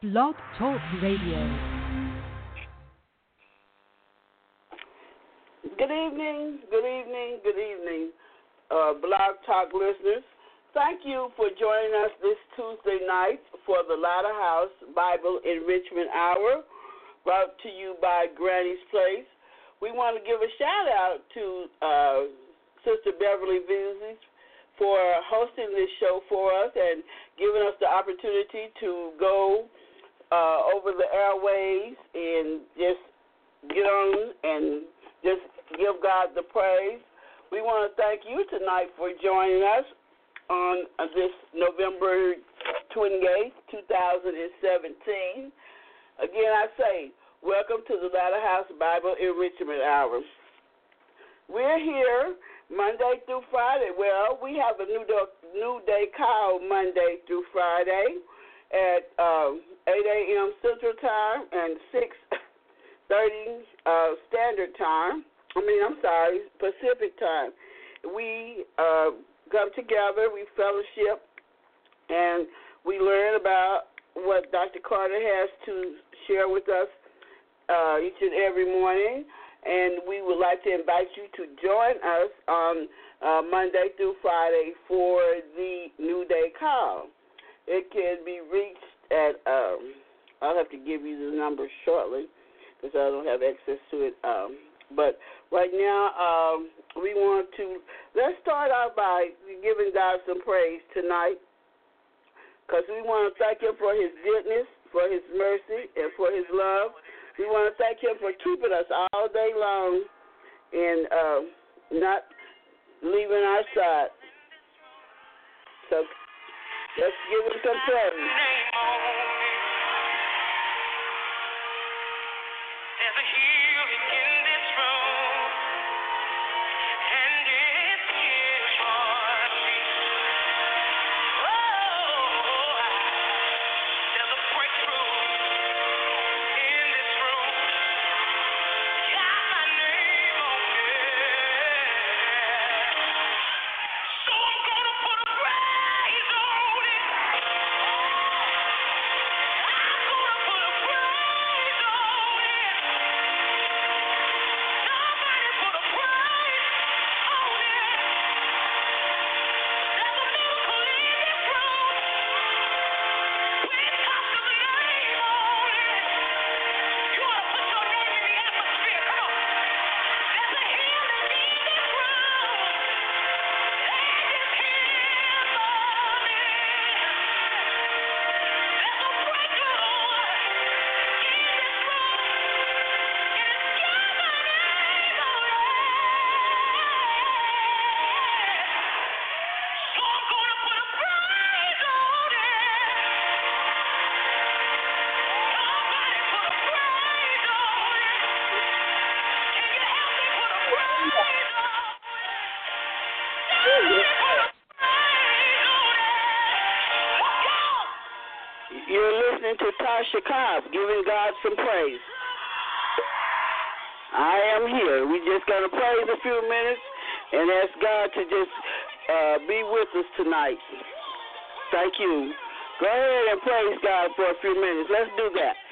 Blog Talk Radio. Good evening, good evening, good evening, uh, Blog Talk listeners. Thank you for joining us this Tuesday night for the Latter House Bible Enrichment Hour, brought to you by Granny's Place. We want to give a shout out to uh, Sister Beverly Vizes for hosting this show for us and giving us the opportunity to go uh, over the airways and just get on and just give God the praise. We want to thank you tonight for joining us on this November 28th, 2017. Again, I say, welcome to the Latter House Bible Enrichment Hour. We're here Monday through Friday. Well, we have a new day, new day call Monday through Friday at um, 8 a.m. Central Time and 6:30 uh, Standard Time. I mean, I'm sorry, Pacific Time. We uh, come together, we fellowship, and we learn about what Dr. Carter has to share with us uh, each and every morning. And we would like to invite you to join us on uh, Monday through Friday for the New Day Call. It can be reached at, um, I'll have to give you the number shortly because I don't have access to it. Um, but right now, um, we want to, let's start out by giving God some praise tonight because we want to thank Him for His goodness, for His mercy, and for His love. We want to thank Him for keeping us all day long and uh, not leaving our side. So let's give Him some praise. You're listening to Tasha Cobbs giving God some praise. I am here. We just gonna praise a few minutes and ask God to just uh, be with us tonight. Thank you. Go ahead and praise God for a few minutes. Let's do that.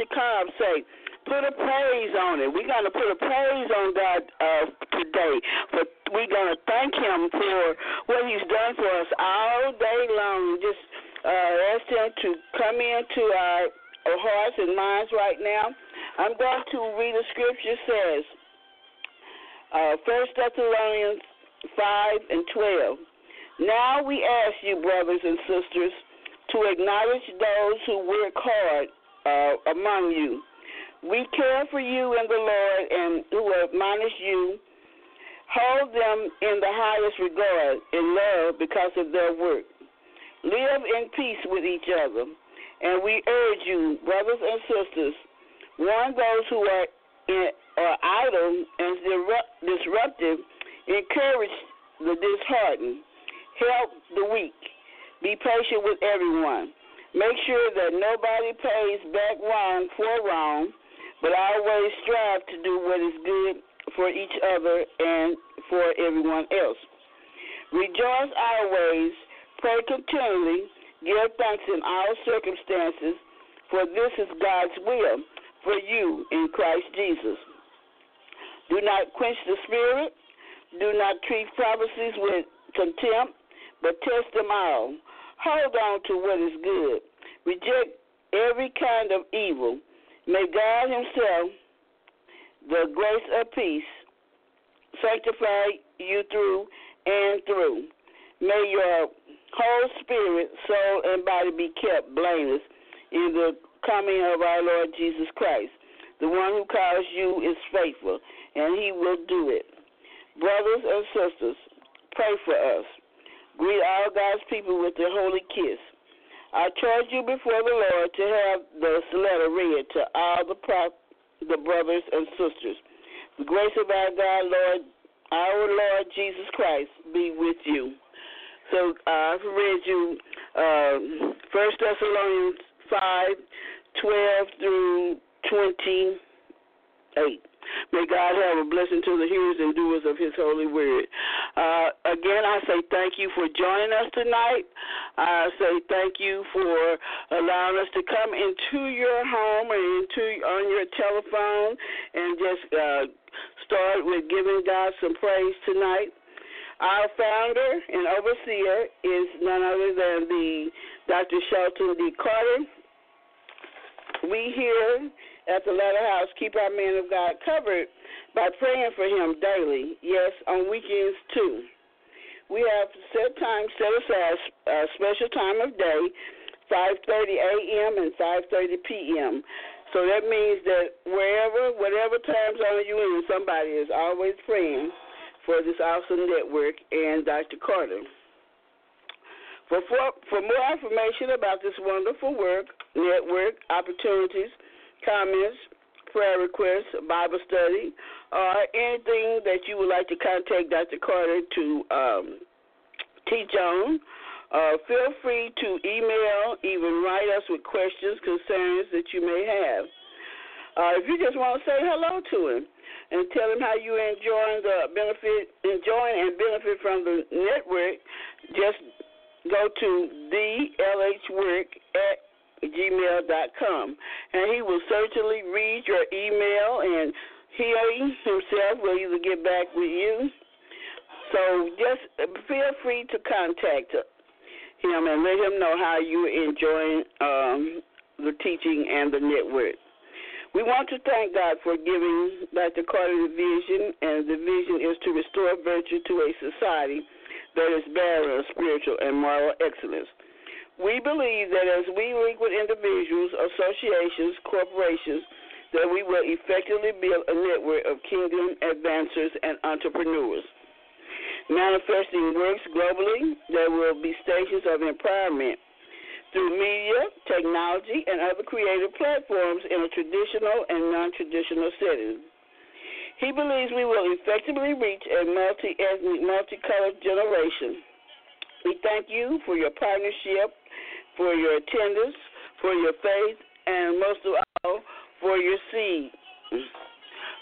Tasha Cobbs say, put a praise on it. We're gonna put a praise on God uh, today. For we're gonna thank Him for what He's done for us all day long. Just uh, ask Him to come into our, our hearts and minds right now. I'm going to read the scripture says, uh, Thessalonians five and twelve. Now we ask you, brothers and sisters, to acknowledge those who work hard uh, among you. We care for you in the Lord and who admonish you. Hold them in the highest regard in love because of their work. Live in peace with each other. And we urge you, brothers and sisters, warn those who are, in, are idle and disruptive, encourage the disheartened Help the weak. Be patient with everyone. Make sure that nobody pays back wrong for wrong, but always strive to do what is good for each other and for everyone else. Rejoice always, pray continually, give thanks in all circumstances, for this is God's will for you in Christ Jesus. Do not quench the spirit. Do not treat prophecies with contempt but test them all. Hold on to what is good. Reject every kind of evil. May God Himself, the grace of peace, sanctify you through and through. May your whole spirit, soul, and body be kept blameless in the coming of our Lord Jesus Christ. The one who calls you is faithful, and he will do it. Brothers and sisters, pray for us. Greet all God's people with the holy kiss. I charge you before the Lord to have this letter read to all the pro- the brothers and sisters. The grace of our God, Lord, our Lord Jesus Christ, be with you. So uh, I've read you uh, First Thessalonians five, twelve through twenty eight. May God have a blessing to the hearers and doers of His holy word. Uh, again, I say thank you for joining us tonight. I say thank you for allowing us to come into your home and into on your telephone and just uh, start with giving God some praise tonight. Our founder and overseer is none other than the Dr. Shelton D. Carter. We here at the Latter House keep our man of God covered by praying for him daily. Yes, on weekends too. We have set time set aside a special time of day, 5:30 a.m. and 5:30 p.m. So that means that wherever, whatever time zone you in, somebody is always praying for this awesome network and Dr. Carter. For, for, for more information about this wonderful work, network, opportunities, comments, prayer requests, Bible study, or anything that you would like to contact Dr. Carter to um, teach on, uh, feel free to email, even write us with questions, concerns that you may have. Uh, if you just want to say hello to him and tell him how you enjoying the benefit, enjoying and benefit from the network, just go to LH at gmail.com. And he will certainly read your email and he himself will either get back with you. So just feel free to contact him and let him know how you're enjoying um, the teaching and the network. We want to thank God for giving Dr. Carter the vision, and the vision is to restore virtue to a society that is barren of spiritual and moral excellence. We believe that as we link with individuals, associations, corporations, that we will effectively build a network of kingdom advancers and entrepreneurs. Manifesting works globally, there will be stations of empowerment. through media, technology, and other creative platforms in a traditional and non traditional setting. He believes we will effectively reach a multi ethnic, multicolored generation. We thank you for your partnership, for your attendance, for your faith, and most of all, for your seed.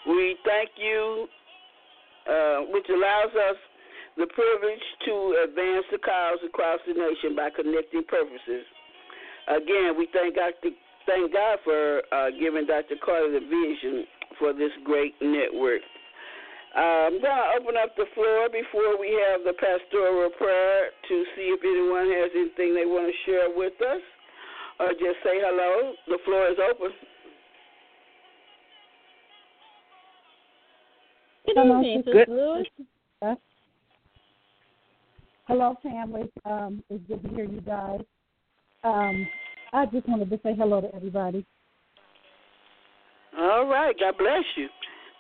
We thank you, uh, which allows us the privilege to advance the cause across the nation by connecting purposes. Again, we thank God, thank God for uh, giving Dr. Carter the vision for this great network. Uh, I'm going to open up the floor before we have the pastoral prayer to see if anyone has anything they want to share with us or just say hello. The floor is open. Good evening, Good. Lewis. Hello, family. Um, it's good to hear you guys. Um, I just wanted to say hello to everybody. All right. God bless you.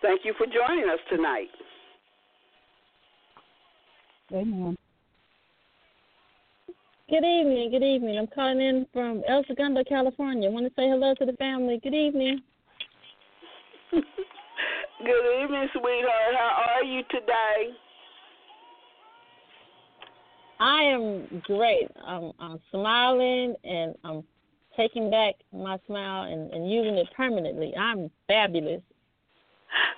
Thank you for joining us tonight. Amen. Good evening. Good evening. I'm calling in from El Segundo, California. I want to say hello to the family. Good evening. good evening, sweetheart. How are you today? I am great. I'm, I'm smiling and I'm taking back my smile and, and using it permanently. I'm fabulous.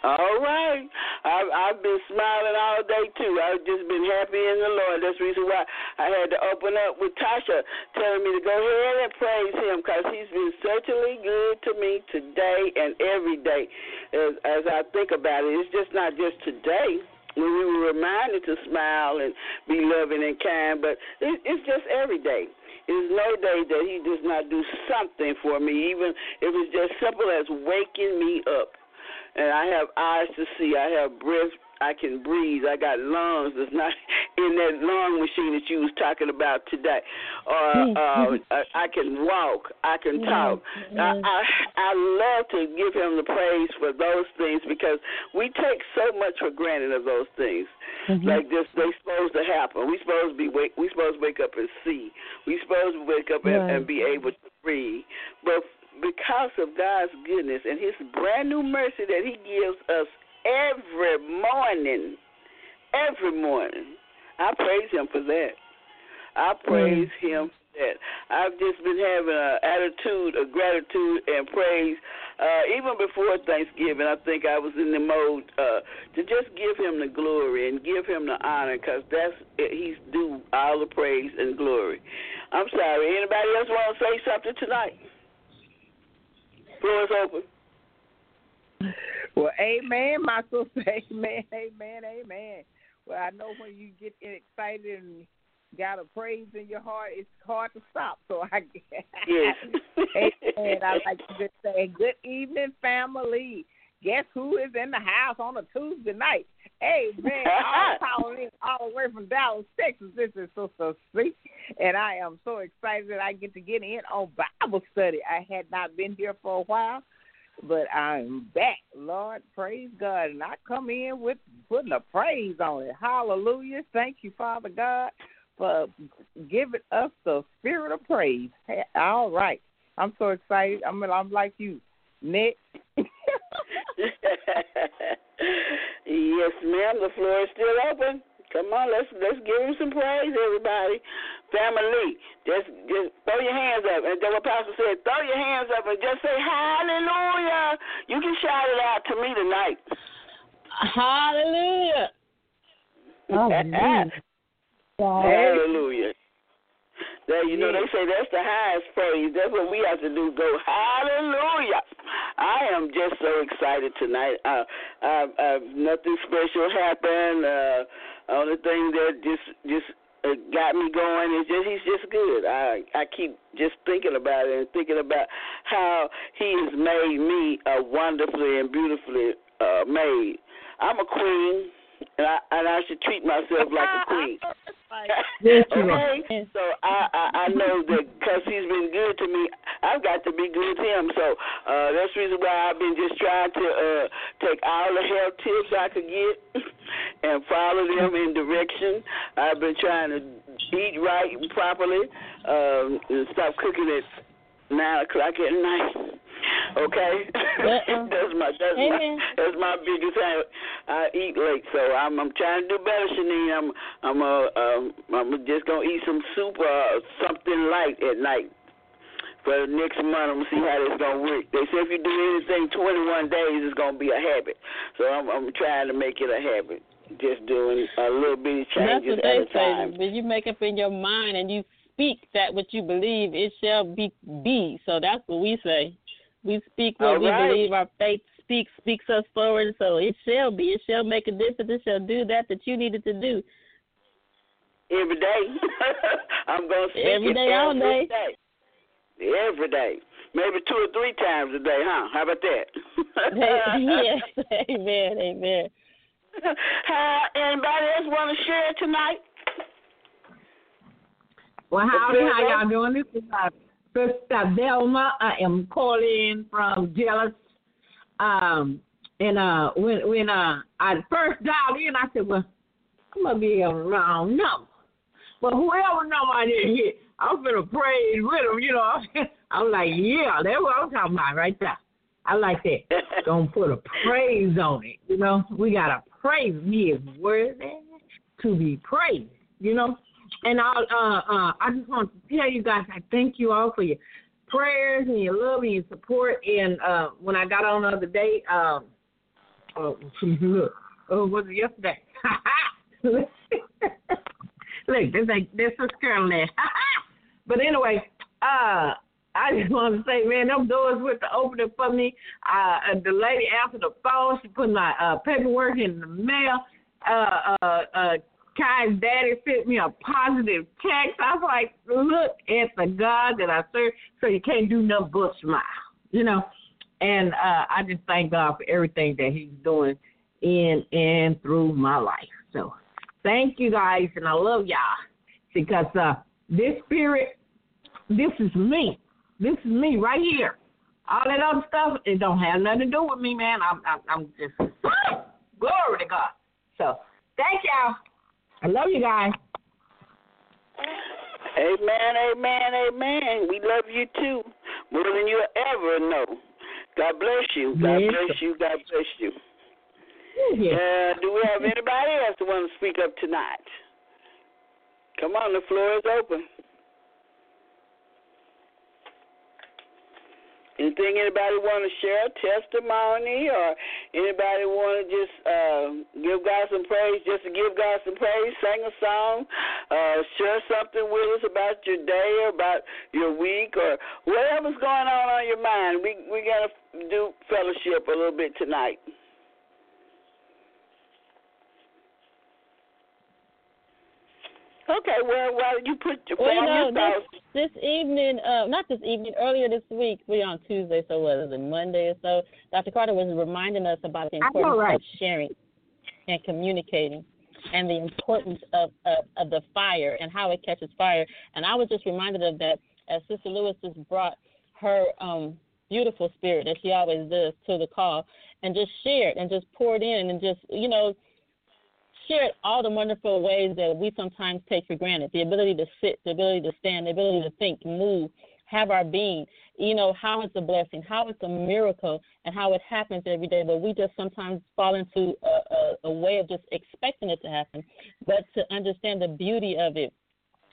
All right. I've, I've been smiling all day too. I've just been happy in the Lord. That's the reason why I had to open up with Tasha, telling me to go ahead and praise Him because He's been certainly good to me today and every day. As, as I think about it, it's just not just today when we were reminded to smile and be loving and kind, but it, it's just every day. There's no day that he does not do something for me, even if it's just simple as waking me up. And I have eyes to see, I have breath I can breathe. I got lungs that's not in that lung machine that you was talking about today. Or uh, I, I can walk. I can talk. I, I I love to give him the praise for those things because we take so much for granted of those things. Mm-hmm. Like this, they supposed to happen. We supposed to be wake. We supposed to wake up and see. We supposed to wake up and, and be able to breathe. But because of God's goodness and His brand new mercy that He gives us every morning. Every morning. I praise him for that. I praise mm. him for that. I've just been having an attitude of gratitude and praise. Uh, even before Thanksgiving, I think I was in the mode uh, to just give him the glory and give him the honor because that's he's due all the praise and glory. I'm sorry. Anybody else want to say something tonight? Floor is open. Well, amen, my sister. Amen, amen, amen. Well, I know when you get excited and got a praise in your heart, it's hard to stop. So I guess. Yes. amen. I like to just say, good evening, family. Guess who is in the house on a Tuesday night? Hey, man, I'm calling in all the way from Dallas, Texas. This is Sister Sweet, and I am so excited that I get to get in on Bible study. I had not been here for a while, but I'm back, Lord. Praise God. And I come in with putting a praise on it. Hallelujah. Thank you, Father God, for giving us the spirit of praise. All right. I'm so excited. I'm, I'm like you. Nick. yes, ma'am. The floor is still open. Come on, let's let's give him some praise, everybody. Family, just just throw your hands up. And the what Pastor said, throw your hands up and just say Hallelujah. You can shout it out to me tonight. Hallelujah. Hallelujah. Hallelujah. That you know they say that's the highest praise. That's what we have to do. Go hallelujah. I am just so excited tonight. Uh, uh, uh, nothing special happened. Uh, only thing that just just uh, got me going is just he's just good. I I keep just thinking about it and thinking about how he has made me a wonderfully and beautifully uh, made. I'm a queen, and I and I should treat myself like a queen. okay, so I, I I know that because he's been good to me, I've got to be good to him. So uh, that's the reason why I've been just trying to uh, take all the health tips I could get and follow them in direction. I've been trying to eat right and properly, um, and stop cooking at nine o'clock at night. Okay, Uh-uh. that's my that's my that's my biggest habit. I eat late, so I'm I'm trying to do better, Shanine. I'm I'm uh um I'm just gonna eat some soup or something light at night. For the next month, I'm gonna see how this gonna work. They say if you do anything 21 days, it's gonna be a habit. So I'm I'm trying to make it a habit. Just doing a little bitty That's changes what they at a say. time. When you make up in your mind and you speak that what you believe, it shall be be. So that's what we say. We speak what All we right. believe. Our faith speaks speaks us forward. So it shall be. It shall make a difference. It shall do that that you needed to do. Every day. I'm gonna speak Every it day, all every day. day. Every day. Maybe two or three times a day, huh? How about that? yes. Amen. Amen. Hi, anybody else want to share tonight? Well, howdy, Good, how y'all doing? This is Sister Delma. I am calling from Jealous. Um, and uh, when when uh, I first dialed in, I said, well, I'm gonna be a wrong number. But whoever number I didn't hit, I'm gonna praise with them. You know, I'm like, yeah, that's what I'm talking about right there. I like that. Gonna put a praise on it. You know, we gotta praise. He is worthy to be praised. You know, and I uh uh I just want to tell you guys I thank you all for your prayers and your love and your support. And uh when I got on the other day, um, oh oh was it yesterday? look, this ain't this is Carolyn. but anyway, uh. I just want to say, man, them doors with the opening for me. Uh, the lady answered the phone. She put my uh, paperwork in the mail. Uh, uh, uh, Kai's daddy sent me a positive text. I was like, look at the God that I serve. So you can't do nothing but smile, you know. And uh, I just thank God for everything that He's doing in and through my life. So thank you guys, and I love y'all because uh, this spirit, this is me. This is me right here. All that other stuff, it don't have nothing to do with me, man. I'm, I'm, I'm just glory to God. So thank y'all. I love you guys. Amen, amen, amen. We love you too, more than you ever know. God bless you. God Yes. bless you. God bless you. Yeah. Uh, do we have anybody else that want to speak up tonight? Come on, the floor is open. Anything anybody want to share, a testimony, or anybody want to just uh, give God some praise, just to give God some praise, sing a song, uh, share something with us about your day or about your week or whatever's going on on your mind. We we gotta do fellowship a little bit tonight. Okay, well, why don't you put your Well, know, your thoughts? This, evening, uh, not this evening, earlier this week, we're on Tuesday, so what is it, Monday or so? Dr. Carter was reminding us about the importance right. of sharing and communicating and the importance of, of, of the fire and how it catches fire. And I was just reminded of that as Sister Lewis just brought her um, beautiful spirit, as she always does, to the call and just shared and just poured in and just, you know, shared all the wonderful ways that we sometimes take for granted the ability to sit, the ability to stand, the ability to think, move, have our being. You know, how it's a blessing, how it's a miracle, and how it happens every day. But we just sometimes fall into a, a, a way of just expecting it to happen. But to understand the beauty of it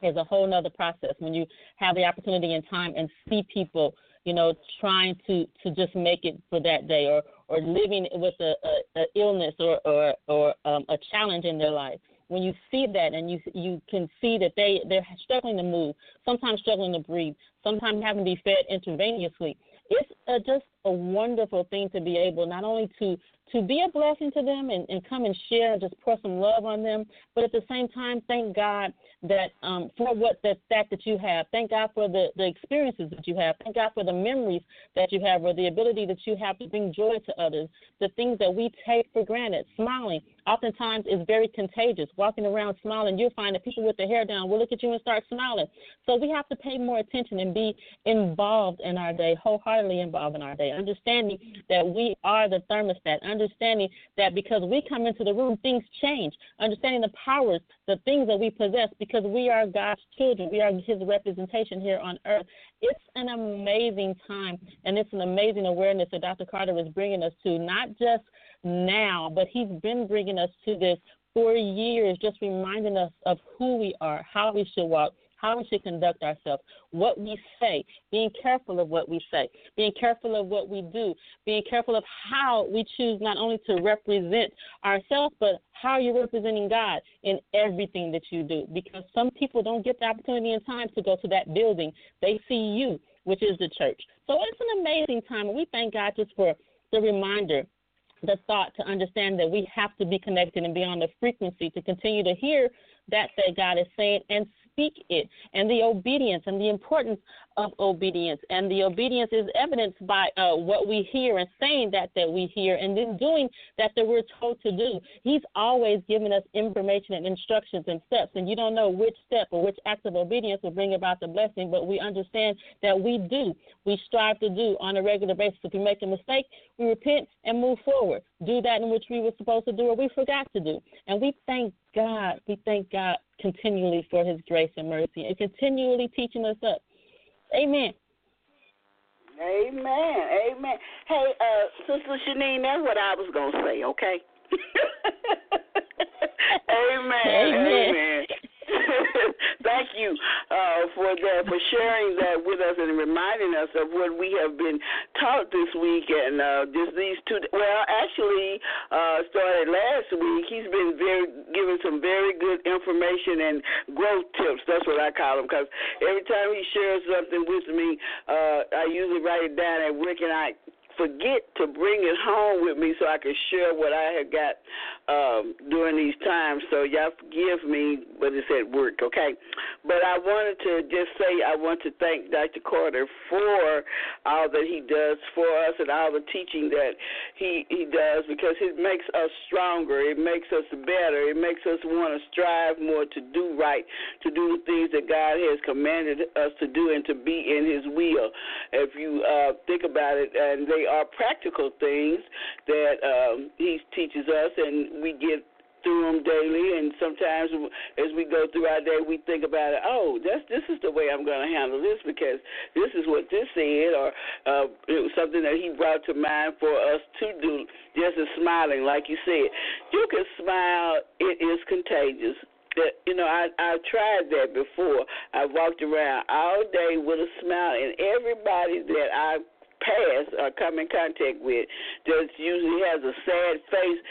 is a whole nother process when you have the opportunity and time and see people you know trying to to just make it for that day or or living with a, a, a illness or or or um, a challenge in their life. When you see that and you you can see that they they're struggling to move sometimes struggling to breathe sometimes having to be fed intravenously it's a, just a wonderful thing to be able not only to to be a blessing to them and, and come and share and just pour some love on them, but at the same time, thank God that um, for what that, that that you have. Thank God for the, the experiences that you have. Thank God for the memories that you have or the ability that you have to bring joy to others. The things that we take for granted. Smiling oftentimes is very contagious. Walking around smiling, you'll find that people with their hair down will look at you and start smiling. So we have to pay more attention and be involved in our day, wholeheartedly involved in our day. Understanding that we are the thermostat, understanding that because we come into the room, things change, understanding the powers, the things that we possess because we are God's children, we are His representation here on earth. It's an amazing time, and it's an amazing awareness that Dr. Carter is bringing us to, not just now, but He's been bringing us to this for years, just reminding us of who we are, how we should walk, how we should conduct ourselves, what we say, being careful of what we say, being careful of what we do, being careful of how we choose not only to represent ourselves, but how you're representing God in everything that you do. Because some people don't get the opportunity and time to go to that building. They see you, which is the church. So it's an amazing time, and we thank God just for the reminder the thought to understand that we have to be connected and be on the frequency to continue to hear that that God is saying and speak it, and the obedience and the importance of obedience. And the obedience is evidenced by uh, what we hear and saying that that we hear, and then doing that that we're told to do. He's always giving us information and instructions and steps, and you don't know which step or which act of obedience will bring about the blessing, but we understand that we do. We strive to do on a regular basis. If we make a mistake, we repent and move forward. Do that in which we were supposed to do or we forgot to do. And we thank God. We thank God continually for his grace and mercy and continually teaching us up. Amen. Amen. Amen. Hey, uh, Sister Shanine, that's what I was gonna say, okay? Amen. Amen. Amen. Thank you uh, for that, for sharing that with us and reminding us of what we have been taught this week and uh, just these two. Well, actually, uh, started last week. He's been very giving some very good information and growth tips. That's what I call them because every time he shares something with me, uh, I usually write it down at work and I forget to bring it home with me so I can share what I have got um, during these times. So y'all forgive me, but it's at work, okay? But I wanted to just say I want to thank Dr. Carter for all that he does for us and all the teaching that he he does because it makes us stronger. It makes us better. It makes us want to strive more to do right, to do the things that God has commanded us to do and to be in His will. If you uh, think about it, and they are practical things that um, He teaches us, and we get through them daily. And sometimes, as we go through our day, we think about it. Oh, that's this is the way I'm going to handle this because this is what this said, or uh, it was something that He brought to mind for us to do. Just as smiling, like you said, you can smile. It is contagious that you know I I've tried that before. I walked around all day with a smile, and everybody that I pass or come in contact with just usually has a sad face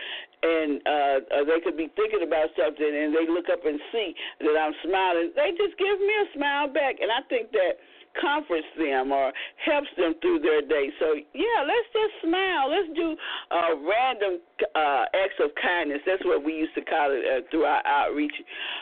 and uh, uh they could be thinking about something and they look up and see that I'm smiling they just give me a smile back and I think that comforts them or helps them through their day. So yeah, let's just smile. Let's do uh, random uh, acts of kindness. That's what we used to call it uh, through our outreach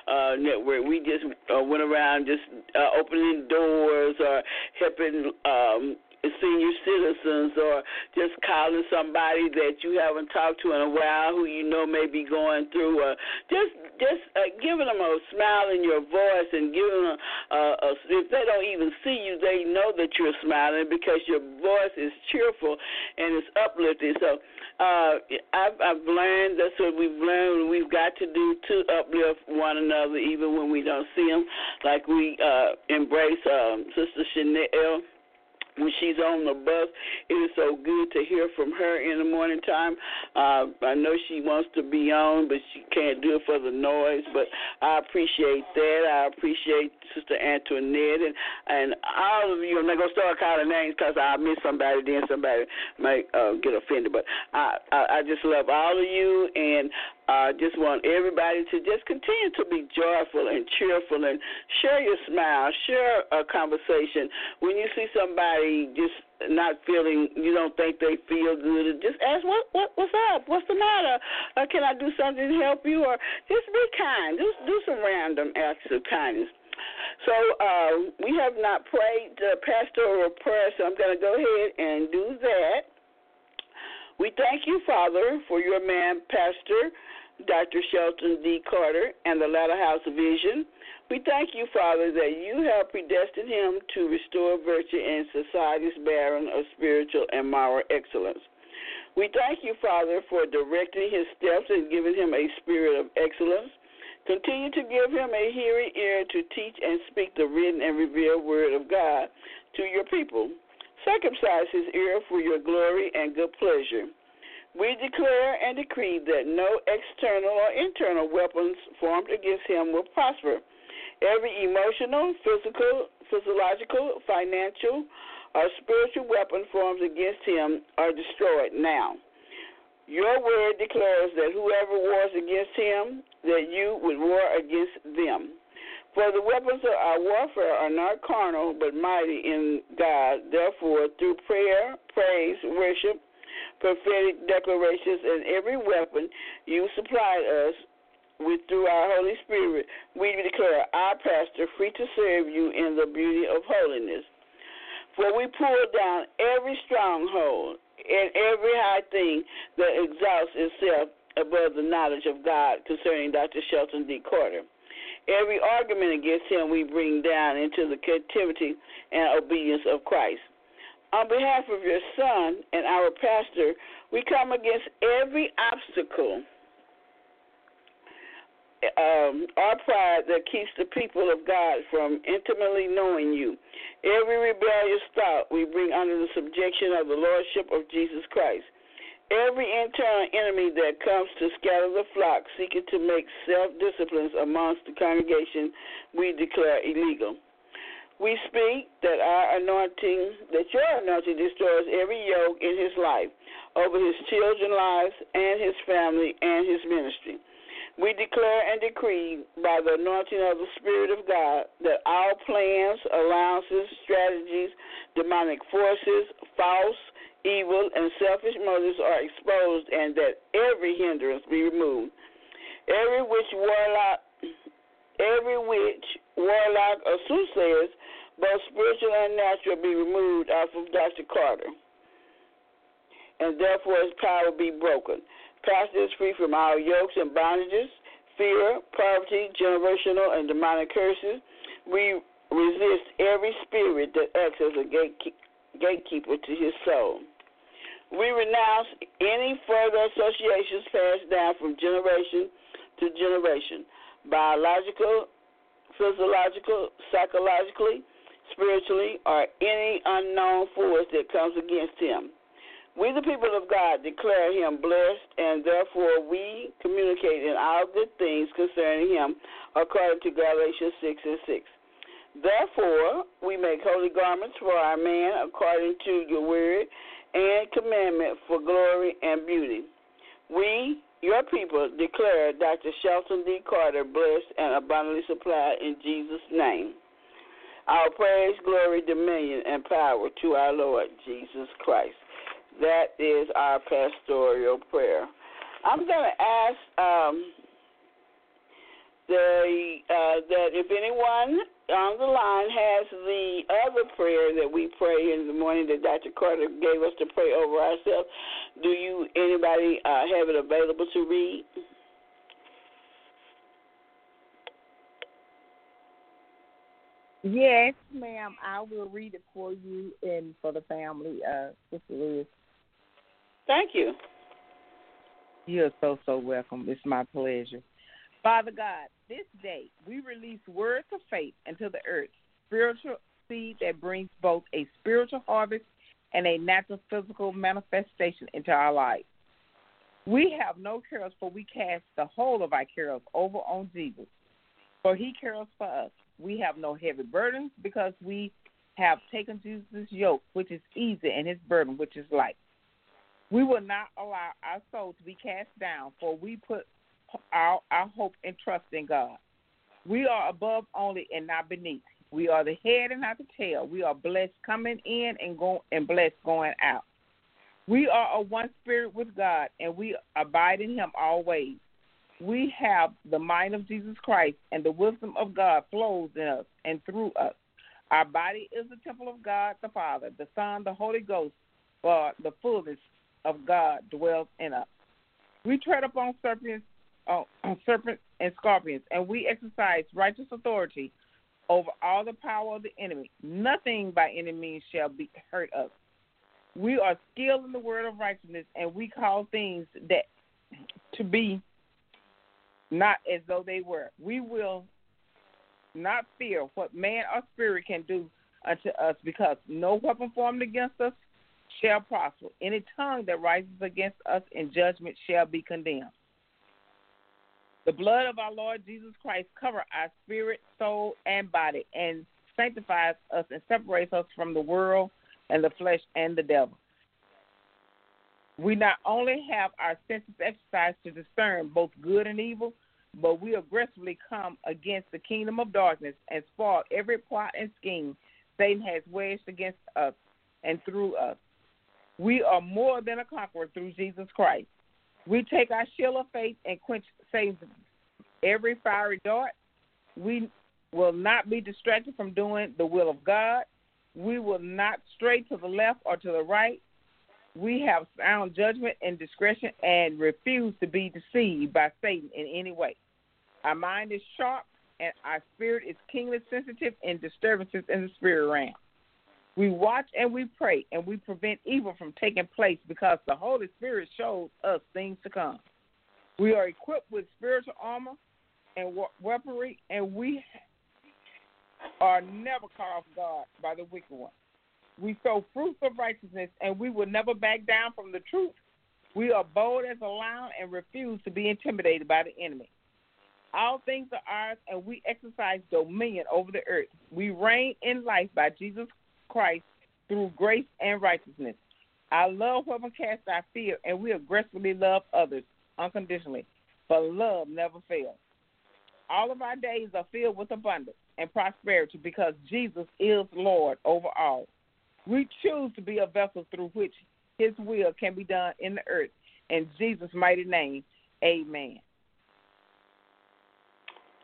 uh, network. We just uh, went around just uh, opening doors or helping um, senior citizens or just calling somebody that you haven't talked to in a while who you know may be going through uh, just just uh, giving them a smile in your voice and giving them uh, a, if they don't even see you they know that you're smiling because your voice is cheerful and it's uplifting so uh, I've, I've learned that's what we've learned. We've got to do to uplift one another, even when we don't see them. Like we uh, embrace um, Sister Chanel when she's on the bus. It is so good to hear from her in the morning time. Uh, I know she wants to be on, but she can't do it for the noise. But I appreciate that. I appreciate Sister Antoinette and and all of you. I'm not gonna start calling names because I miss somebody, then somebody might uh, get offended. But I, I I just love all of you and I uh, just want everybody to just continue to be joyful and cheerful and share your smile, share a conversation. When you see somebody just not feeling, you don't think they feel good, just ask what what what's up, what's the matter, uh, can I do something to help you, or just be kind. Just do some random acts of kindness. So uh, we have not prayed the pastoral prayer, so I'm going to go ahead and do that. We thank you, Father, for your man, Pastor Dr. Shelton D. Carter, and the Latter House Vision. We thank you, Father, that you have predestined him to restore virtue in society's barren of spiritual and moral excellence. We thank you, Father, for directing his steps and giving him a spirit of excellence. Continue to give him a hearing ear to teach and speak the written and revealed word of God to your people. Circumcise his ear for your glory and good pleasure. We declare and decree that no external or internal weapons formed against him will prosper. Every emotional, physical, physiological, financial, or spiritual weapon formed against him are destroyed now. Your word declares that whoever wars against him, that you would war against them. For the weapons of our warfare are not carnal, but mighty in God. Therefore, through prayer, praise, worship, prophetic declarations, and every weapon you supplied us with through our Holy Spirit, we declare our pastor free to serve you in the beauty of holiness. For we pull down every stronghold and every high thing that exalts itself above the knowledge of God concerning Dr. Shelton D. Carter. Every argument against him we bring down into the captivity and obedience of Christ. On behalf of your son and our pastor, we come against every obstacle um, our pride that keeps the people of God from intimately knowing you. Every rebellious thought we bring under the subjection of the Lordship of Jesus Christ. Every internal enemy that comes to scatter the flock, seeking to make self disciplines amongst the congregation, we declare illegal. We speak that our anointing, that your anointing destroys every yoke in his life, over his children's lives and his family and his ministry. We declare and decree by the anointing of the Spirit of God that all plans, allowances, strategies, demonic forces, false, evil, and selfish motives are exposed and that every hindrance be removed. Every witch warlock every witch, warlock, or soothsayers both spiritual and natural, be removed off of Dr. Carter, and therefore his power be broken. Pastor is free from all yokes and bondages, fear, poverty, generational, and demonic curses. We resist every spirit that acts as a gatekeeper to his soul. We renounce any further associations passed down from generation to generation, biological, physiological, psychologically, spiritually, or any unknown force that comes against him. We, the people of God, declare him blessed, and therefore we communicate in all good things concerning him, according to Galatians 6 and 6. Therefore, we make holy garments for our man, according to your word and commandment for glory and beauty. We, your people, declare Dr. Shelton D. Carter blessed and abundantly supplied in Jesus' name. Our praise, glory, dominion, and power to our Lord Jesus Christ. That is our pastoral prayer. I'm going to ask um, the uh, that if anyone on the line has the other prayer that we pray in the morning that Dr. Carter gave us to pray over ourselves, do you anybody uh, have it available to read? Yes, ma'am. I will read it for you and for the family, uh, Sister Lewis. Thank you. You're so, so welcome. It's my pleasure. Father God, this day we release words of faith into the earth, spiritual seed that brings both a spiritual harvest and a natural physical manifestation into our life. We have no cares, for we cast the whole of our cares over on Jesus, for he cares for us we have no heavy burdens because we have taken Jesus' yoke, which is easy, and his burden, which is light. We will not allow our soul to be cast down, for we put our, our hope and trust in God. We are above only and not beneath. We are the head and not the tail. We are blessed coming in and go and blessed going out. We are a one spirit with God, and we abide in Him always we have the mind of Jesus Christ, and the wisdom of God flows in us and through us. Our body is the temple of God the Father, the Son, the Holy Ghost, for the fullness of God dwells in us. We tread upon serpents on, on serpents and scorpions, and we exercise righteous authority over all the power of the enemy. Nothing by any means shall be hurt us. We are skilled in the word of righteousness, and we call things that to be not as though they were. We will not fear what man or spirit can do unto us, because no weapon formed against us shall prosper. Any tongue that rises against us in judgment shall be condemned. The blood of our Lord Jesus Christ cover our spirit, soul, and body, and sanctifies us and separates us from the world and the flesh and the devil. We not only have our senses exercised to discern both good and evil, but we aggressively come against the kingdom of darkness and spoil every plot and scheme Satan has waged against us and through us. We are more than a conqueror through Jesus Christ. We take our shield of faith and quench Satan's every fiery dart. We will not be distracted from doing the will of God. We will not stray to the left or to the right. We have sound judgment and discretion and refuse to be deceived by Satan in any way. Our mind is sharp and our spirit is keenly sensitive in disturbances in the spirit realm. We watch and we pray and we prevent evil from taking place because the Holy Spirit shows us things to come. We are equipped with spiritual armor and weaponry, and we are never caught off guard by the wicked one. We sow fruits of righteousness, and we will never back down from the truth. We are bold as a lion and refuse to be intimidated by the enemy. All things are ours, and we exercise dominion over the earth. We reign in life by Jesus Christ through grace and righteousness. Our love weapon casts our fear, and we aggressively love others unconditionally. For love never fails. All of our days are filled with abundance and prosperity because Jesus is Lord over all. We choose to be a vessel through which His will can be done in the earth. In Jesus' mighty name, amen.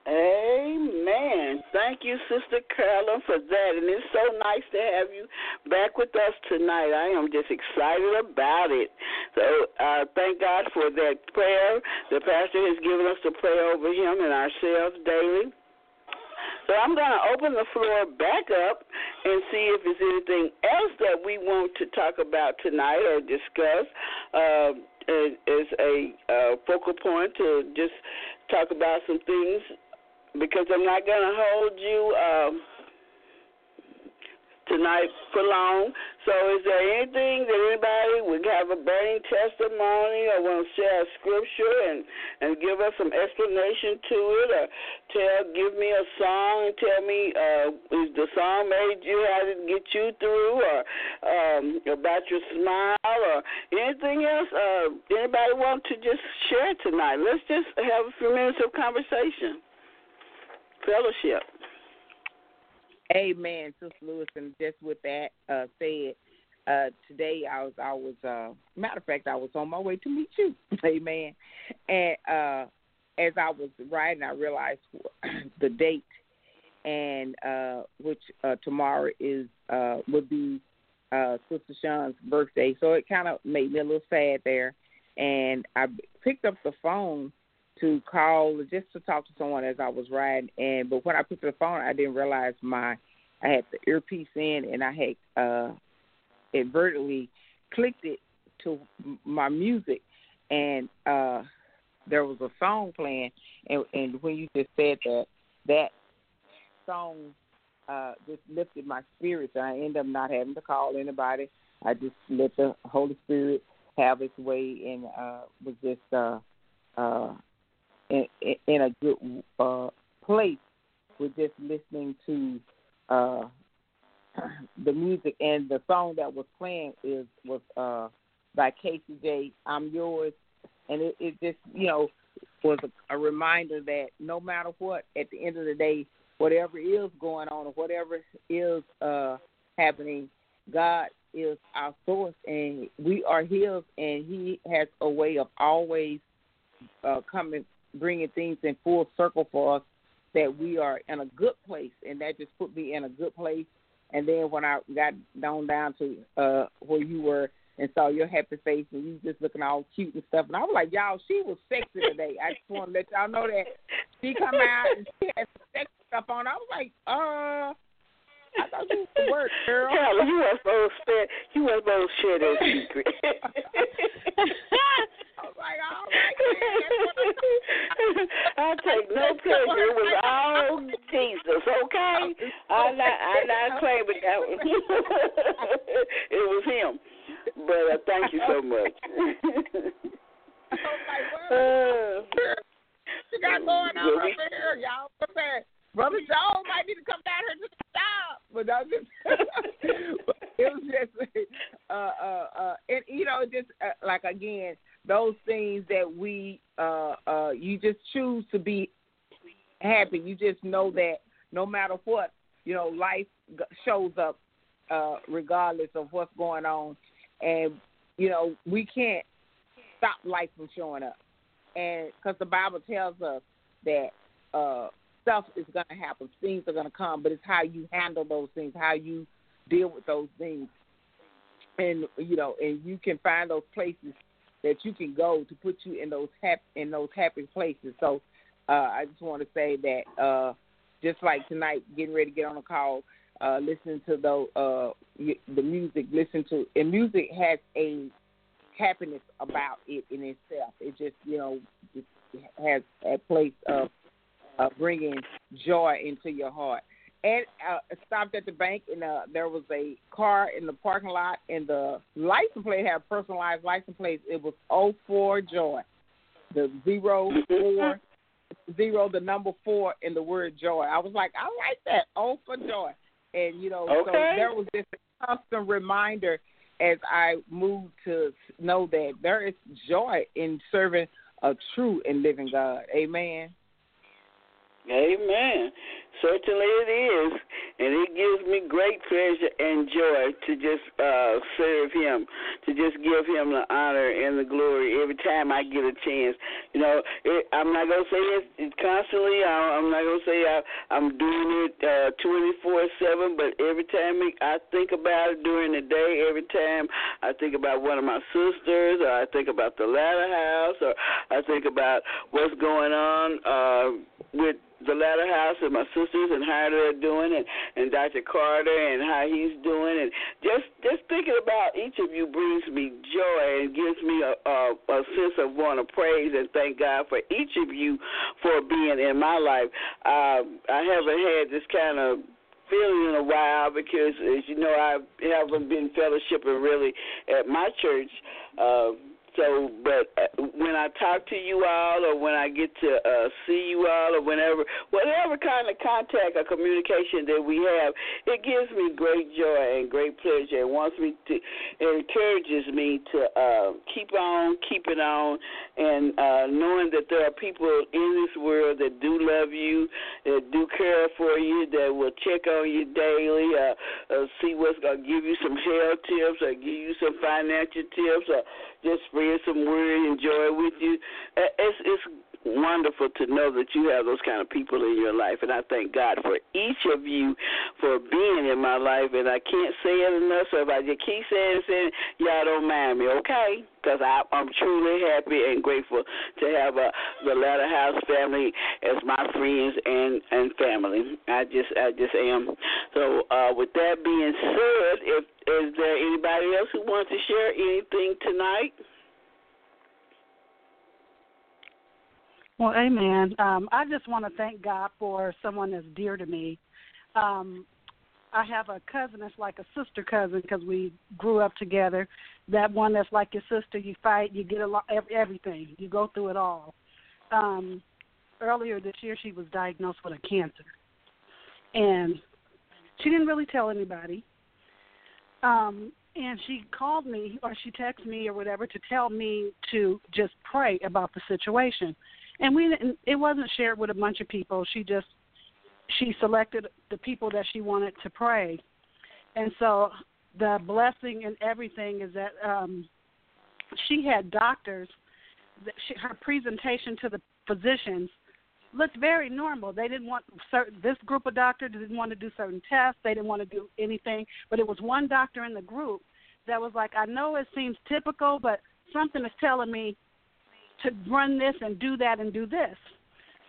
Amen. Thank you, Sister Carolyn, for that. And it's so nice to have you back with us tonight. I am just excited about it. So uh, thank God for that prayer. The pastor has given us to pray over him and ourselves daily. So I'm going to open the floor back up and see if there's anything else that we want to talk about tonight or discuss uh, as a uh, focal point to just talk about some things because I'm not going to hold you um, tonight for long. So, is there anything that anybody would have a burning testimony or want to share a scripture and and give us some explanation to it, or tell, give me a song and tell me uh, is the song made you, how did it get you through, or um, about your smile, or anything else? Uh, anybody want to just share tonight? Let's just have a few minutes of conversation fellowship. Amen, Sister Lewis, and just with that uh, said, uh, today I was I was uh, matter of fact I was on my way to meet you, Amen. And uh, as I was riding, I realized the date, and uh, which uh, tomorrow is uh, would be uh, Sister Sean's birthday, so it kind of made me a little sad there. And I picked up the phone to call just to talk to someone as I was riding. And but when I picked up the phone, I didn't realize my I had the earpiece in, and I had uh inadvertently clicked it to my music, and uh there was a song playing. And, and when you just said that, that song uh just lifted my spirits, and I ended up not having to call anybody. I just let the Holy Spirit have its way, and uh was just uh uh in, in a good uh, place with just listening to uh, the music and the song that was playing is was uh, by Casey J. I'm yours, and it, it just you know was a, a reminder that no matter what, at the end of the day, whatever is going on or whatever is uh, happening, God is our source and we are His, and He has a way of always uh, coming bringing things in full circle for us that we are in a good place, and that just put me in a good place. And then when I got down down to uh, where you were and saw your happy face and you just looking all cute and stuff. And I was like, y'all, she was sexy today. I just want to let y'all know that she come out and she had sexy stuff on. I was like, uh. I thought you was the work, girl. Carla, you supposed to share, you supposed to share that secret. I was like, all right. I take no pleasure. It was all Jesus, okay? I'm not, I'm not claiming that one. it was him. But uh, thank you so much. I was like, well, Uh, you got going on over here, y'all. What's that? Brother Joe might need to come down here to the stop. But that was just, it was just, uh, uh, uh, and you know, just uh, like again, those things that we, uh, uh, you just choose to be happy. You just know that no matter what, you know, life shows up, uh, regardless of what's going on, and you know, we can't stop life from showing up, and because the Bible tells us that. Uh, stuff is going to happen. Things are going to come, but it's how you handle those things, how you deal with those things, and you know, and you can find those places that you can go to put you in those happy in those happy places. So, uh, I just want to say that, uh, just like tonight, getting ready to get on a call, uh, listening to the uh, the music, listen to and music has a happiness about it in itself. It just you know it has a place of uh, bringing joy into your heart. And uh, stopped at the bank, and uh, there was a car in the parking lot, and the license plate had personalized license plates. It was 04 Joy, the zero four zero, the number four in the word joy. I was like, I like that. O for joy, and you know, so there was this constant reminder as I moved to know that there is joy in serving a true and living God. Amen. Amen. Certainly it is. And it gives me great pleasure and joy to just uh, serve him, to just give him the honor and the glory every time I get a chance. You know, it, I'm not going to say it constantly. I, I'm not going to say I, I'm doing it uh, 24-7, but every time I think about it during the day, every time I think about one of my sisters, or I think about the latter house, or I think about what's going on uh, with the latter house and my sisters and how they're doing and and Dr. Carter and how he's doing and just just thinking about each of you brings me joy and gives me a a, a sense of want to praise and thank God for each of you for being in my life. Um, I haven't had this kind of feeling in a while because, as you know, I haven't been fellowshipping really at my church. Uh, so, but uh, when I talk to you all, or when I get to uh, see you all, or whenever, whatever kind of contact or communication that we have, it gives me great joy and great pleasure. It wants me to, it encourages me to uh, keep on, keep it on, and uh, knowing that there are people in this world that do love you, that do care for you, that will check on you daily, uh, uh, see what's to give you some health tips, or give you some financial tips, or just spread some word and joy with you. It's it's wonderful to know that you have those kind of people in your life, and I thank God for each of you for being in my life. And I can't say it enough. So if I just keep saying it, y'all don't mind me, okay? Because I'm truly happy and grateful to have uh, the Latter House family as my friends and and family. I just I just am. So uh, with that being said, if is there anybody else who wants to share anything tonight? Well, amen. Um, I just want to thank God for someone that's dear to me. Um, I have a cousin that's like a sister cousin because we grew up together. That one that's like your sister. You fight, you get a lot, ev- everything. You go through it all. Um, earlier this year, she was diagnosed with a cancer, and she didn't really tell anybody. Um, and she called me or she texted me or whatever to tell me to just pray about the situation and we didn't it wasn't shared with a bunch of people. She just she selected the people that she wanted to pray. And so the blessing and everything is that um she had doctors that she, her presentation to the physicians looked very normal. They didn't want certain this group of doctors didn't want to do certain tests. They didn't want to do anything. But it was one doctor in the group that was like, I know it seems typical, but something is telling me to run this and do that and do this.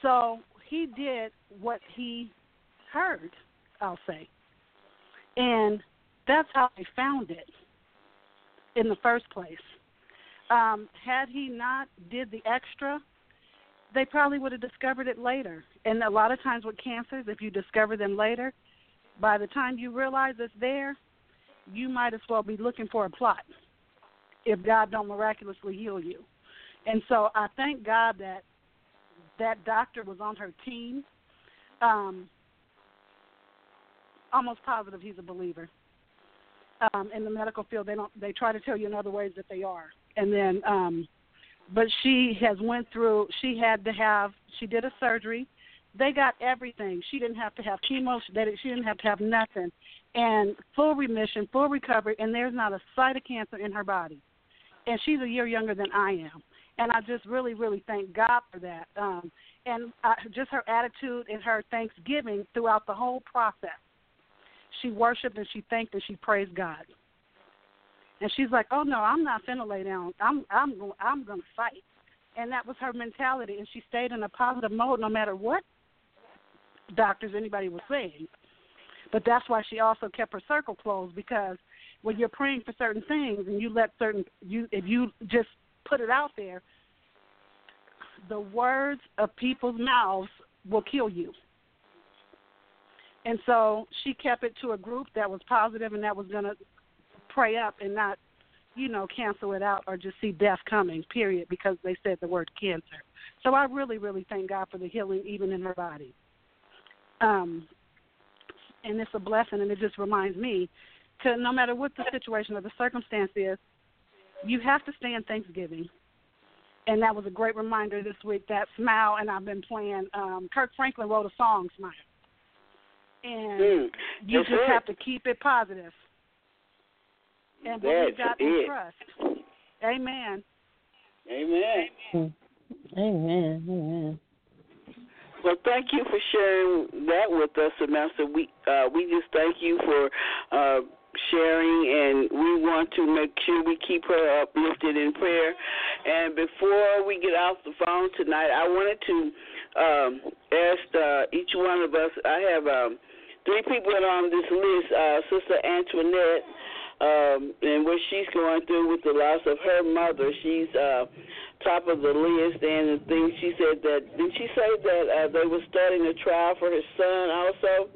So he did what he heard, I'll say. And that's how they found it in the first place. Um, had he not did the extra, they probably would have discovered it later. And a lot of times with cancers, if you discover them later, by the time you realize it's there, you might as well be looking for a plot if God don't miraculously heal you. And so I thank God that that doctor was on her team. Um, almost positive he's a believer. Um, in the medical field, they don't. They try to tell you in other ways that they are. And then, um, but she has went through. She had to have. She did a surgery. They got everything. She didn't have to have chemo. She didn't have to have nothing, and full remission, full recovery. And there's not a sight of cancer in her body. And she's a year younger than I am and I just really, really thank God for that. Um, and I, just her attitude and her thanksgiving throughout the whole process. She worshipped and she thanked and she praised God. And she's like, "Oh no, I'm not finna lay down. I'm I'm I'm gonna fight." And that was her mentality, and she stayed in a positive mode no matter what doctors anybody was saying. But that's why she also kept her circle closed because when you're praying for certain things and you let certain you if you just put it out there, the words of people's mouths will kill you. And so she kept it to a group that was positive and that was going to pray up and not, you know, cancel it out or just see death coming, period, because they said the word cancer. So I really, really thank God for the healing even in her body. Um, and it's a blessing, and it just reminds me to no matter what the situation or the circumstance is, you have to stay in Thanksgiving. And that was a great reminder this week. That smile, and I've been playing. Um, Kirk Franklin wrote a song, "Smile," and mm, you just it. have to keep it positive. positive and believe God and trust. Amen. Amen. Amen. Amen. Well, thank you for sharing that with us, Samantha. We uh, we just thank you for uh, sharing, and we want to make sure we keep her uplifted in prayer. And before we get off the phone tonight, I wanted to um, ask uh, each one of us. I have um, three people on this list. Uh, Sister Antoinette, um, and what she's going through with the loss of her mother. She's uh, top of the list, and the thing she said that did she say that uh, they were starting a trial for her son also?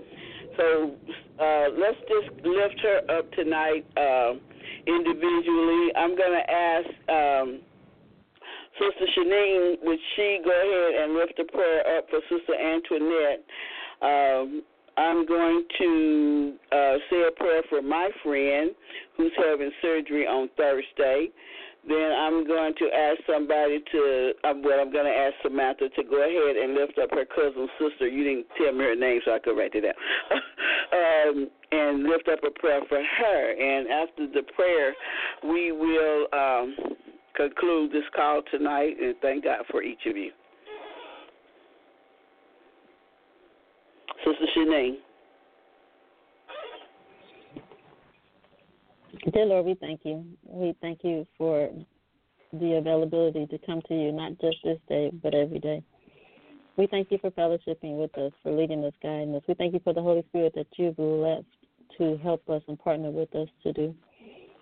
So uh, let's just lift her up tonight uh, individually. I'm going to ask um, Sister Shanine, would she go ahead and lift a prayer up for Sister Antoinette? Um, I'm going to uh, say a prayer for my friend who's having surgery on Thursday then I'm going to ask somebody to, well, I'm going to ask Samantha to go ahead and lift up her cousin's sister. You didn't tell me her name, so I could write it down. um, and lift up a prayer for her. And after the prayer, we will um, conclude this call tonight. And thank God for each of you. Sister Shanae. Dear Lord, we thank you. We thank you for the availability to come to you, not just this day, but every day. We thank you for fellowshipping with us, for leading us, guiding us. We thank you for the Holy Spirit that you've left to help us and partner with us to do.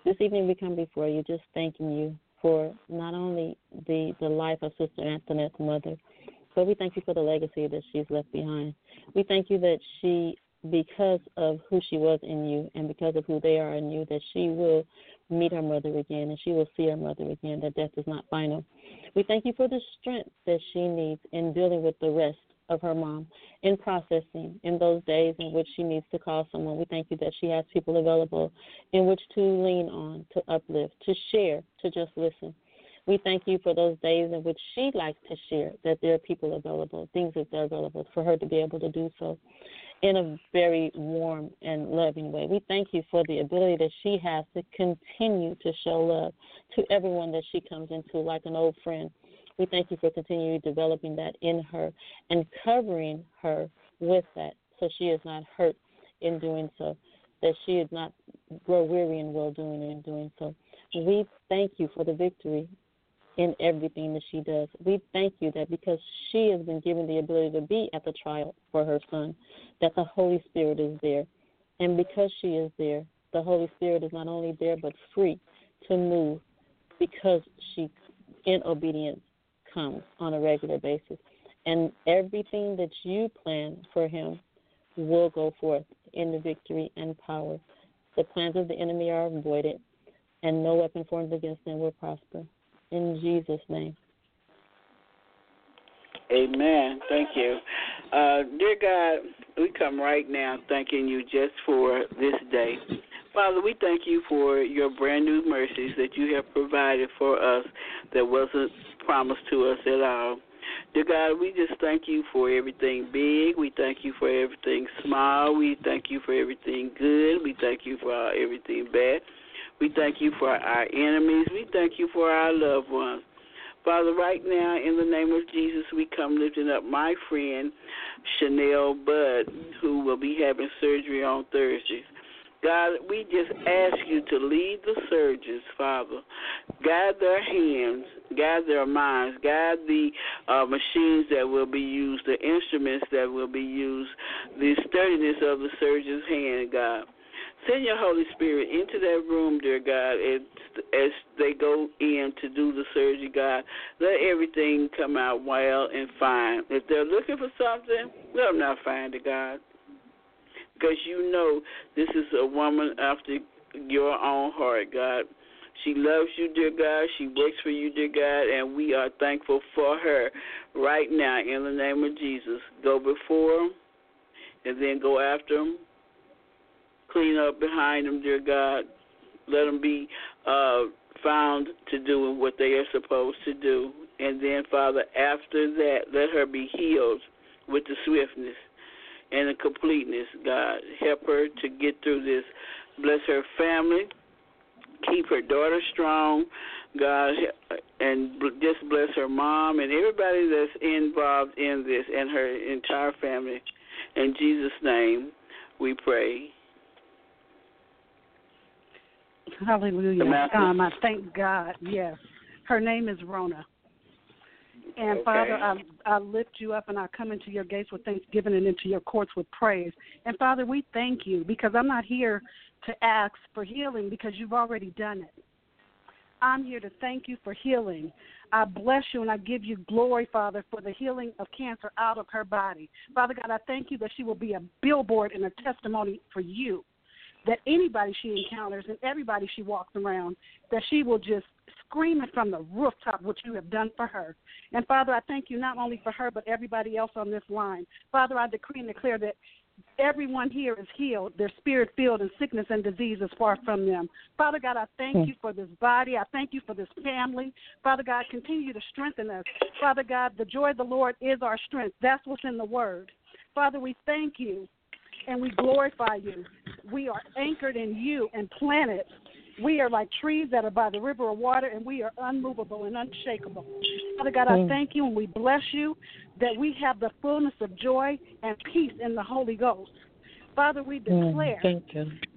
This evening we come before you just thanking you for not only the, the life of Sister Antoinette's mother, but we thank you for the legacy that she's left behind. We thank you that she because of who she was in you and because of who they are in you, that she will meet her mother again and she will see her mother again, that death is not final. We thank you for the strength that she needs in dealing with the rest of her mom, in processing, in those days in which she needs to call someone. We thank you that she has people available in which to lean on, to uplift, to share, to just listen. We thank you for those days in which she likes to share that there are people available, things that are available for her to be able to do so in a very warm and loving way. We thank you for the ability that she has to continue to show love to everyone that she comes into like an old friend. We thank you for continuing developing that in her and covering her with that so she is not hurt in doing so, that she is not grow weary in well doing and doing so. We thank you for the victory in everything that she does. We thank you that because she has been given the ability to be at the trial for her son, that the Holy Spirit is there. And because she is there, the Holy Spirit is not only there but free to move because she, in obedience, comes on a regular basis. And everything that you plan for him will go forth in the victory and power. The plans of the enemy are avoided, and no weapon formed against them will prosper. In Jesus' name. Amen. Thank you. Uh, dear God, we come right now thanking you just for this day. Father, we thank you for your brand new mercies that you have provided for us that wasn't promised to us at all. Dear God, we just thank you for everything big. We thank you for everything small. We thank you for everything good. We thank you for everything bad. We thank you for our enemies. We thank you for our loved ones. Father, right now, in the name of Jesus, we come lifting up my friend Chanel Budd, who will be having surgery on Thursday. God, we just ask you to lead the surgeons, Father. Guide their hands, guide their minds, guide the uh, machines that will be used, the instruments that will be used, the sturdiness of the surgeon's hand, God. Send your Holy Spirit into that room, dear God, as, as they go in to do the surgery, God. Let everything come out well and fine. If they're looking for something, let them not find it, God. Because you know this is a woman after your own heart, God. She loves you, dear God. She works for you, dear God, and we are thankful for her right now in the name of Jesus. Go before them and then go after them clean up behind them, dear God. Let them be uh, found to doing what they are supposed to do. And then, Father, after that, let her be healed with the swiftness and the completeness, God. Help her to get through this. Bless her family. Keep her daughter strong, God, and just bless her mom and everybody that's involved in this and her entire family. In Jesus' name, we pray. Hallelujah. Um, I thank God. Yes. Her name is Rona. And okay. Father, I, I lift you up and I come into your gates with thanksgiving and into your courts with praise. And Father, we thank you because I'm not here to ask for healing because you've already done it. I'm here to thank you for healing. I bless you and I give you glory, Father, for the healing of cancer out of her body. Father God, I thank you that she will be a billboard and a testimony for you that anybody she encounters and everybody she walks around, that she will just scream it from the rooftop what you have done for her. And Father, I thank you not only for her, but everybody else on this line. Father, I decree and declare that everyone here is healed, their spirit filled, and sickness and disease is far from them. Father God, I thank you for this body. I thank you for this family. Father God, continue to strengthen us. Father God, the joy of the Lord is our strength. That's what's in the word. Father, we thank you and we glorify you. We are anchored in you and planted. We are like trees that are by the river of water, and we are unmovable and unshakable. Father God, I thank you and we bless you that we have the fullness of joy and peace in the Holy Ghost. Father, we declare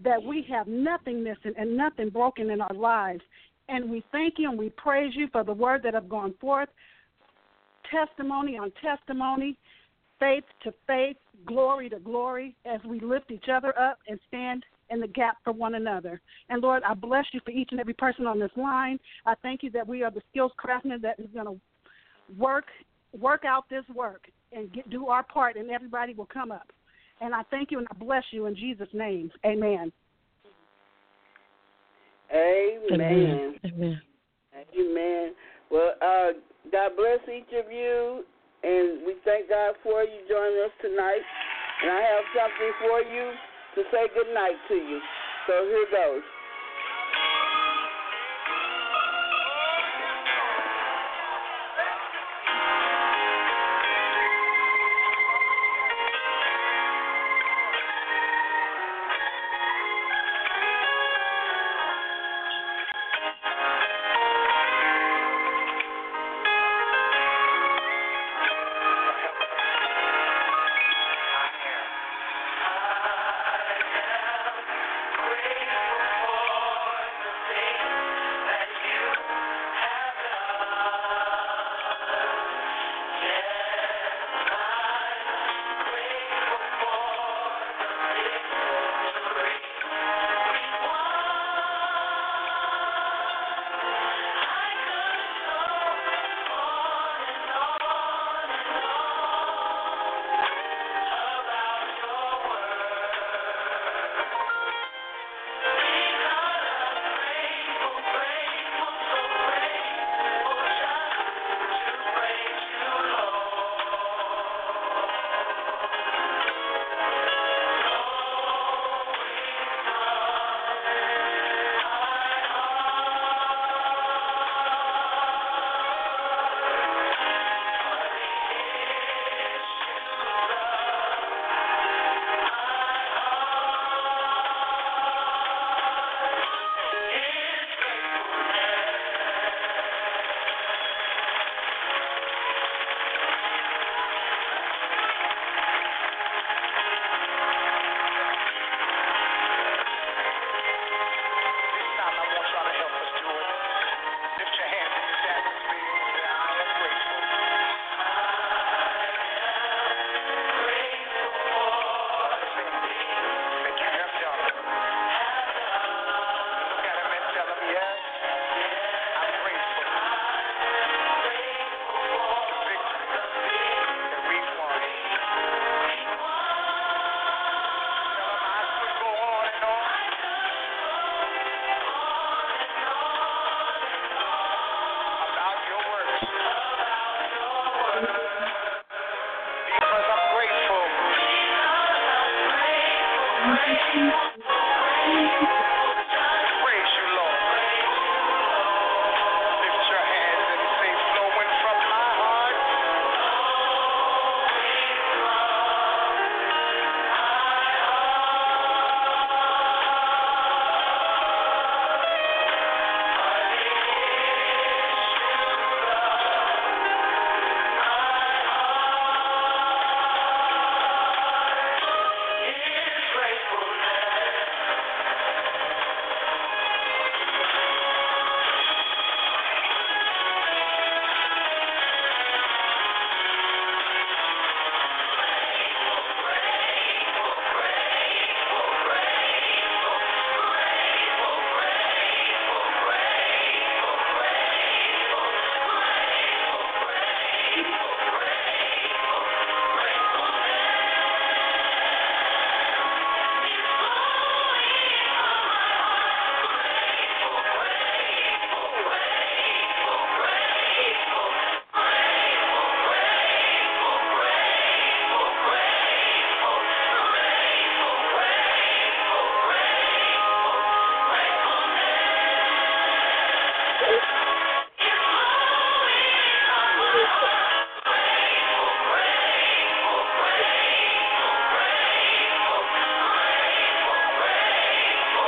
that we have nothing missing and nothing broken in our lives. And we thank you and we praise you for the word that have gone forth, testimony on testimony, faith to faith, glory to glory as we lift each other up and stand in the gap for one another. And Lord, I bless you for each and every person on this line. I thank you that we are the skills craftsmen that is going to work work out this work and get, do our part, and everybody will come up. And I thank you and I bless you in Jesus' name. Amen. Amen. Amen. Amen. Well, uh, God bless each of you and we thank God for you joining us tonight. And I have something for you to say good night to you. So here goes.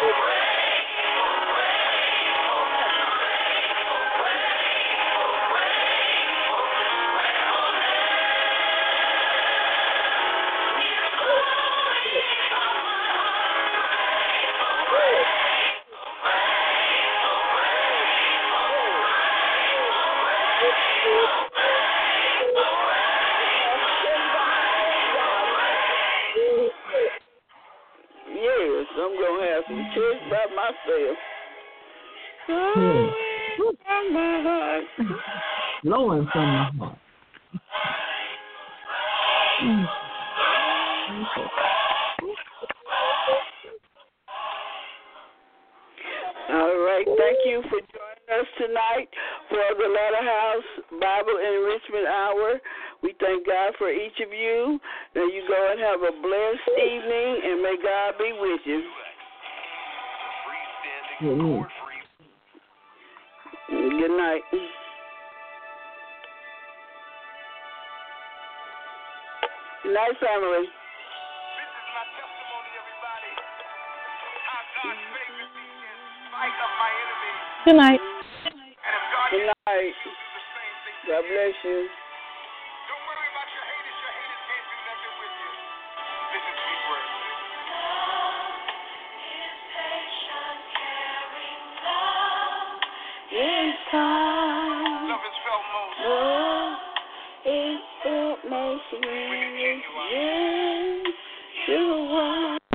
over.